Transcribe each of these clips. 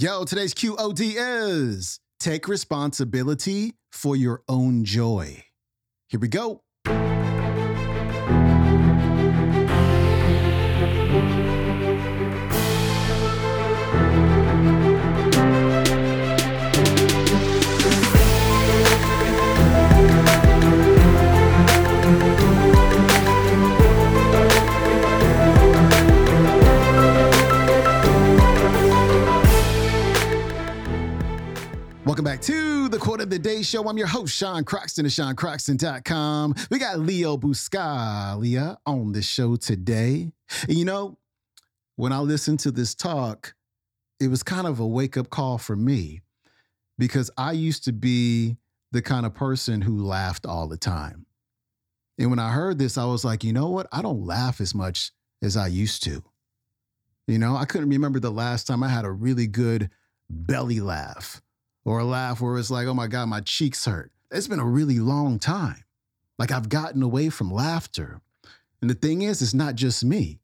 Yo, today's QOD is take responsibility for your own joy. Here we go. Day Show. I'm your host, Sean Croxton of SeanCroxton.com. We got Leo Buscaglia on the show today. And you know, when I listened to this talk, it was kind of a wake up call for me because I used to be the kind of person who laughed all the time. And when I heard this, I was like, you know what? I don't laugh as much as I used to. You know, I couldn't remember the last time I had a really good belly laugh or a laugh where it's like, oh my God, my cheeks hurt. It's been a really long time. Like I've gotten away from laughter. And the thing is, it's not just me.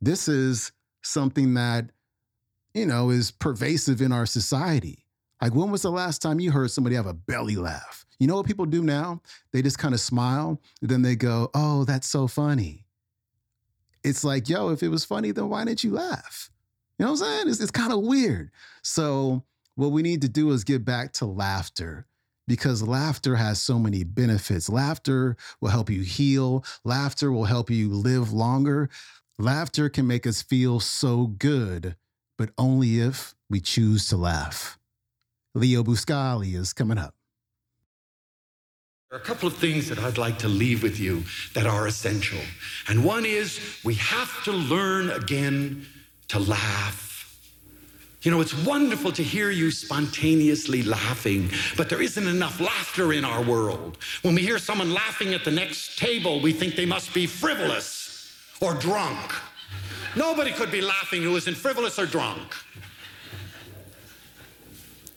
This is something that, you know, is pervasive in our society. Like, when was the last time you heard somebody have a belly laugh? You know what people do now? They just kind of smile, then they go, oh, that's so funny. It's like, yo, if it was funny, then why didn't you laugh? You know what I'm saying? It's, it's kind of weird. So, what we need to do is get back to laughter because laughter has so many benefits. Laughter will help you heal, laughter will help you live longer. Laughter can make us feel so good, but only if we choose to laugh. Leo Buscaglia is coming up. There are a couple of things that I'd like to leave with you that are essential. And one is we have to learn again to laugh you know, it's wonderful to hear you spontaneously laughing, but there isn't enough laughter in our world. When we hear someone laughing at the next table, we think they must be frivolous or drunk. Nobody could be laughing who isn't frivolous or drunk.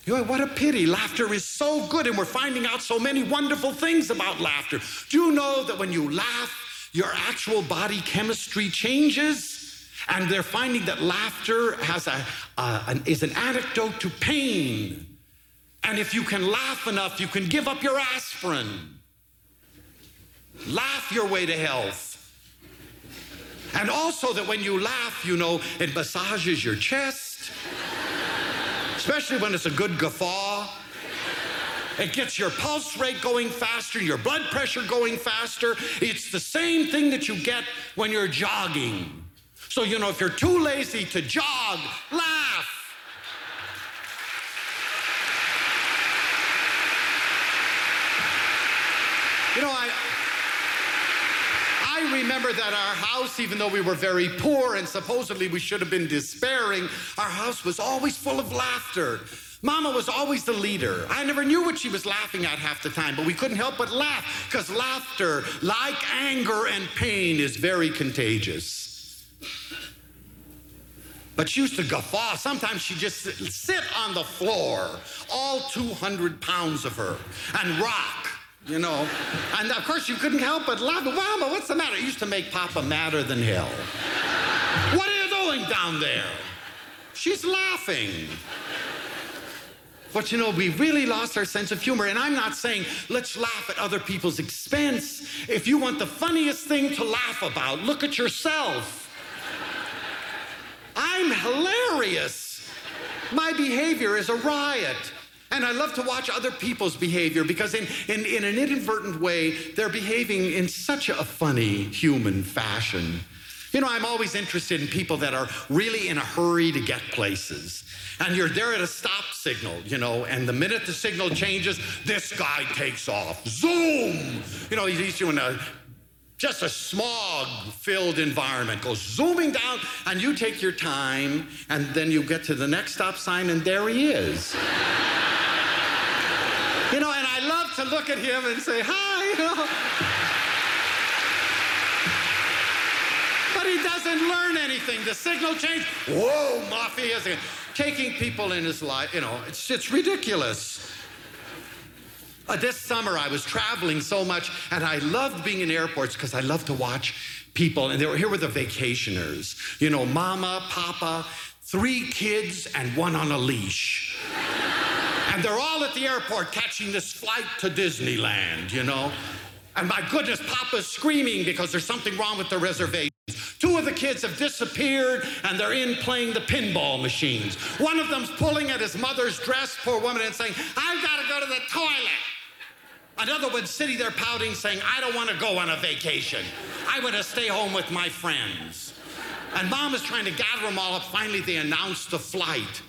You know, what a pity. Laughter is so good, and we're finding out so many wonderful things about laughter. Do you know that when you laugh, your actual body chemistry changes? And they're finding that laughter has a, uh, an, is an antidote to pain. And if you can laugh enough, you can give up your aspirin. Laugh your way to health. And also, that when you laugh, you know, it massages your chest, especially when it's a good guffaw. It gets your pulse rate going faster, your blood pressure going faster. It's the same thing that you get when you're jogging. So, you know, if you're too lazy to jog, laugh. You know, I, I remember that our house, even though we were very poor and supposedly we should have been despairing, our house was always full of laughter. Mama was always the leader. I never knew what she was laughing at half the time, but we couldn't help but laugh because laughter, like anger and pain, is very contagious. But she used to guffaw. Sometimes she'd just sit on the floor, all 200 pounds of her, and rock, you know. And of course, you couldn't help but laugh. Mama, what's the matter? It used to make Papa madder than hell. what are you doing down there? She's laughing. But you know, we really lost our sense of humor. And I'm not saying let's laugh at other people's expense. If you want the funniest thing to laugh about, look at yourself. I'm hilarious. My behavior is a riot. And I love to watch other people's behavior because, in, in, in an inadvertent way, they're behaving in such a funny human fashion. You know, I'm always interested in people that are really in a hurry to get places. And you're there at a stop signal, you know, and the minute the signal changes, this guy takes off. Zoom! You know, he's doing a just a smog filled environment goes zooming down, and you take your time, and then you get to the next stop sign, and there he is. you know, and I love to look at him and say, Hi, you know. But he doesn't learn anything. The signal changed. Whoa, mafia is taking people in his life. You know, it's, it's ridiculous. Uh, this summer, I was traveling so much, and I loved being in airports because I love to watch people. And they were here with the vacationers, you know, mama, papa. three kids and one on a leash. and they're all at the airport catching this flight to Disneyland, you know? And my goodness, Papa's screaming because there's something wrong with the reservation. Two of the kids have disappeared and they're in playing the pinball machines. One of them's pulling at his mother's dress, poor woman, and saying, I've got to go to the toilet. Another one's sitting there pouting, saying, I don't want to go on a vacation. I want to stay home with my friends. And mom is trying to gather them all up. Finally, they announce the flight.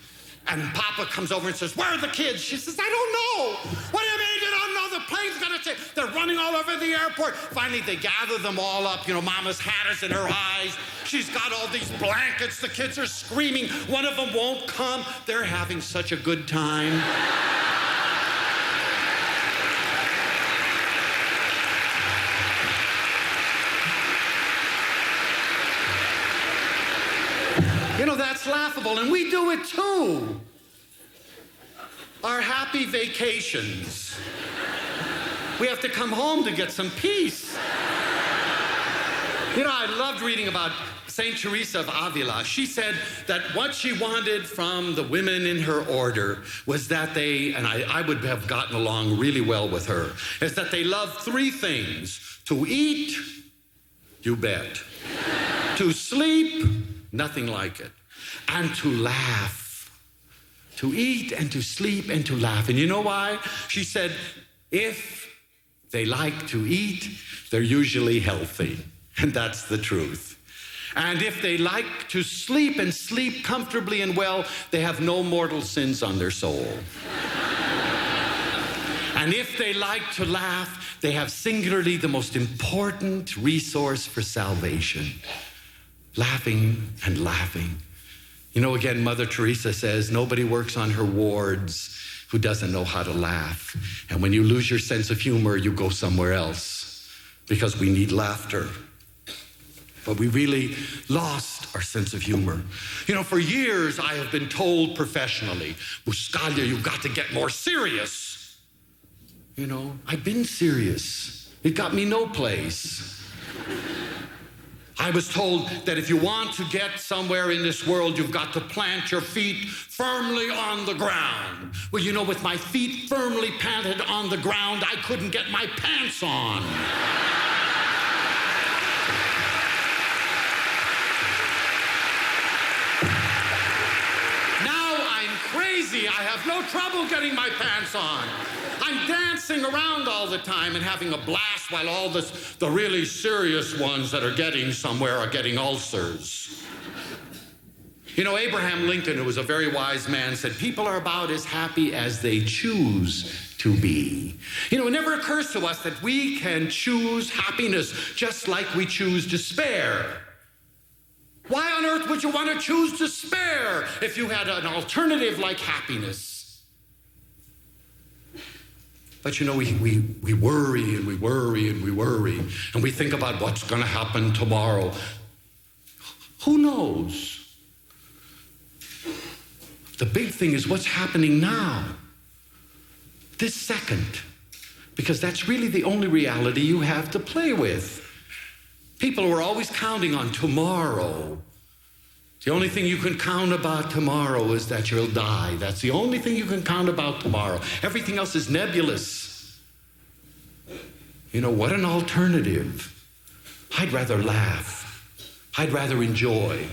And Papa comes over and says, Where are the kids? She says, I don't know. What do you mean you don't know? The plane's gonna take. They're running all over the airport. Finally, they gather them all up. You know, Mama's hat is in her eyes. She's got all these blankets. The kids are screaming. One of them won't come. They're having such a good time. You know, that's laughable, and we do it too. Our happy vacations. We have to come home to get some peace. You know, I loved reading about St. Teresa of Avila. She said that what she wanted from the women in her order was that they, and I, I would have gotten along really well with her, is that they loved three things to eat, you bet, to sleep, nothing like it, and to laugh. To eat and to sleep and to laugh. And you know why? She said, if they like to eat, they're usually healthy. And that's the truth. And if they like to sleep and sleep comfortably and well, they have no mortal sins on their soul. and if they like to laugh, they have singularly the most important resource for salvation laughing and laughing. You know, again, Mother Teresa says nobody works on her wards who doesn't know how to laugh. And when you lose your sense of humor, you go somewhere else because we need laughter. But we really lost our sense of humor. You know, for years I have been told professionally, Buscaglia, you've got to get more serious. You know, I've been serious. It got me no place. I was told that if you want to get somewhere in this world, you've got to plant your feet firmly on the ground. Well, you know, with my feet firmly planted on the ground, I couldn't get my pants on. now I'm crazy. I have no trouble getting my pants on. I'm dancing around all the time and having a blast while all this, the really serious ones that are getting somewhere are getting ulcers. You know, Abraham Lincoln, who was a very wise man, said, People are about as happy as they choose to be. You know, it never occurs to us that we can choose happiness just like we choose despair. Why on earth would you want to choose despair if you had an alternative like happiness? But you know, we, we, we worry and we worry and we worry, and we think about what's going to happen tomorrow. Who knows? The big thing is what's happening now, this second, because that's really the only reality you have to play with. People are always counting on tomorrow. The only thing you can count about tomorrow is that you'll die. That's the only thing you can count about tomorrow. Everything else is nebulous. You know, what an alternative. I'd rather laugh, I'd rather enjoy.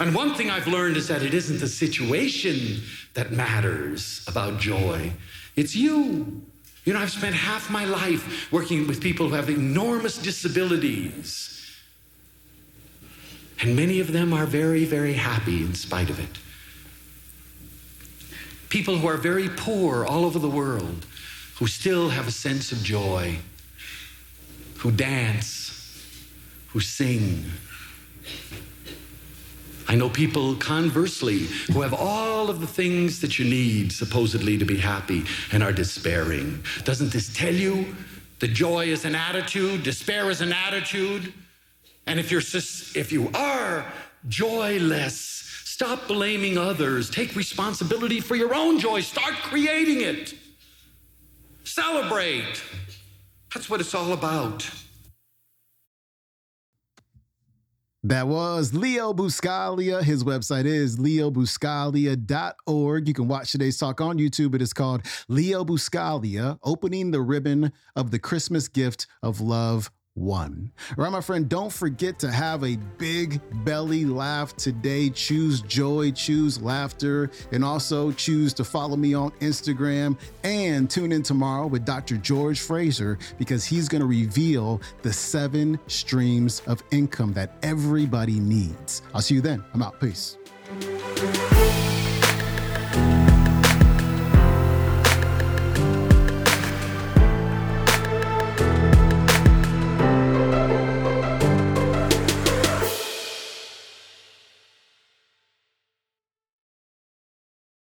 And one thing I've learned is that it isn't the situation that matters about joy, it's you. You know, I've spent half my life working with people who have enormous disabilities. And many of them are very, very happy in spite of it. People who are very poor all over the world, who still have a sense of joy, who dance, who sing. I know people conversely who have all of the things that you need supposedly to be happy and are despairing. Doesn't this tell you that joy is an attitude, despair is an attitude? And if you're if you are joyless, stop blaming others. Take responsibility for your own joy. Start creating it. Celebrate. That's what it's all about. That was Leo Buscaglia. His website is leobuscaglia.org. You can watch today's talk on YouTube. It is called Leo Buscaglia Opening the Ribbon of the Christmas Gift of Love one. All right, my friend, don't forget to have a big belly laugh today. Choose joy, choose laughter, and also choose to follow me on Instagram and tune in tomorrow with Dr. George Fraser because he's going to reveal the seven streams of income that everybody needs. I'll see you then. I'm out. Peace.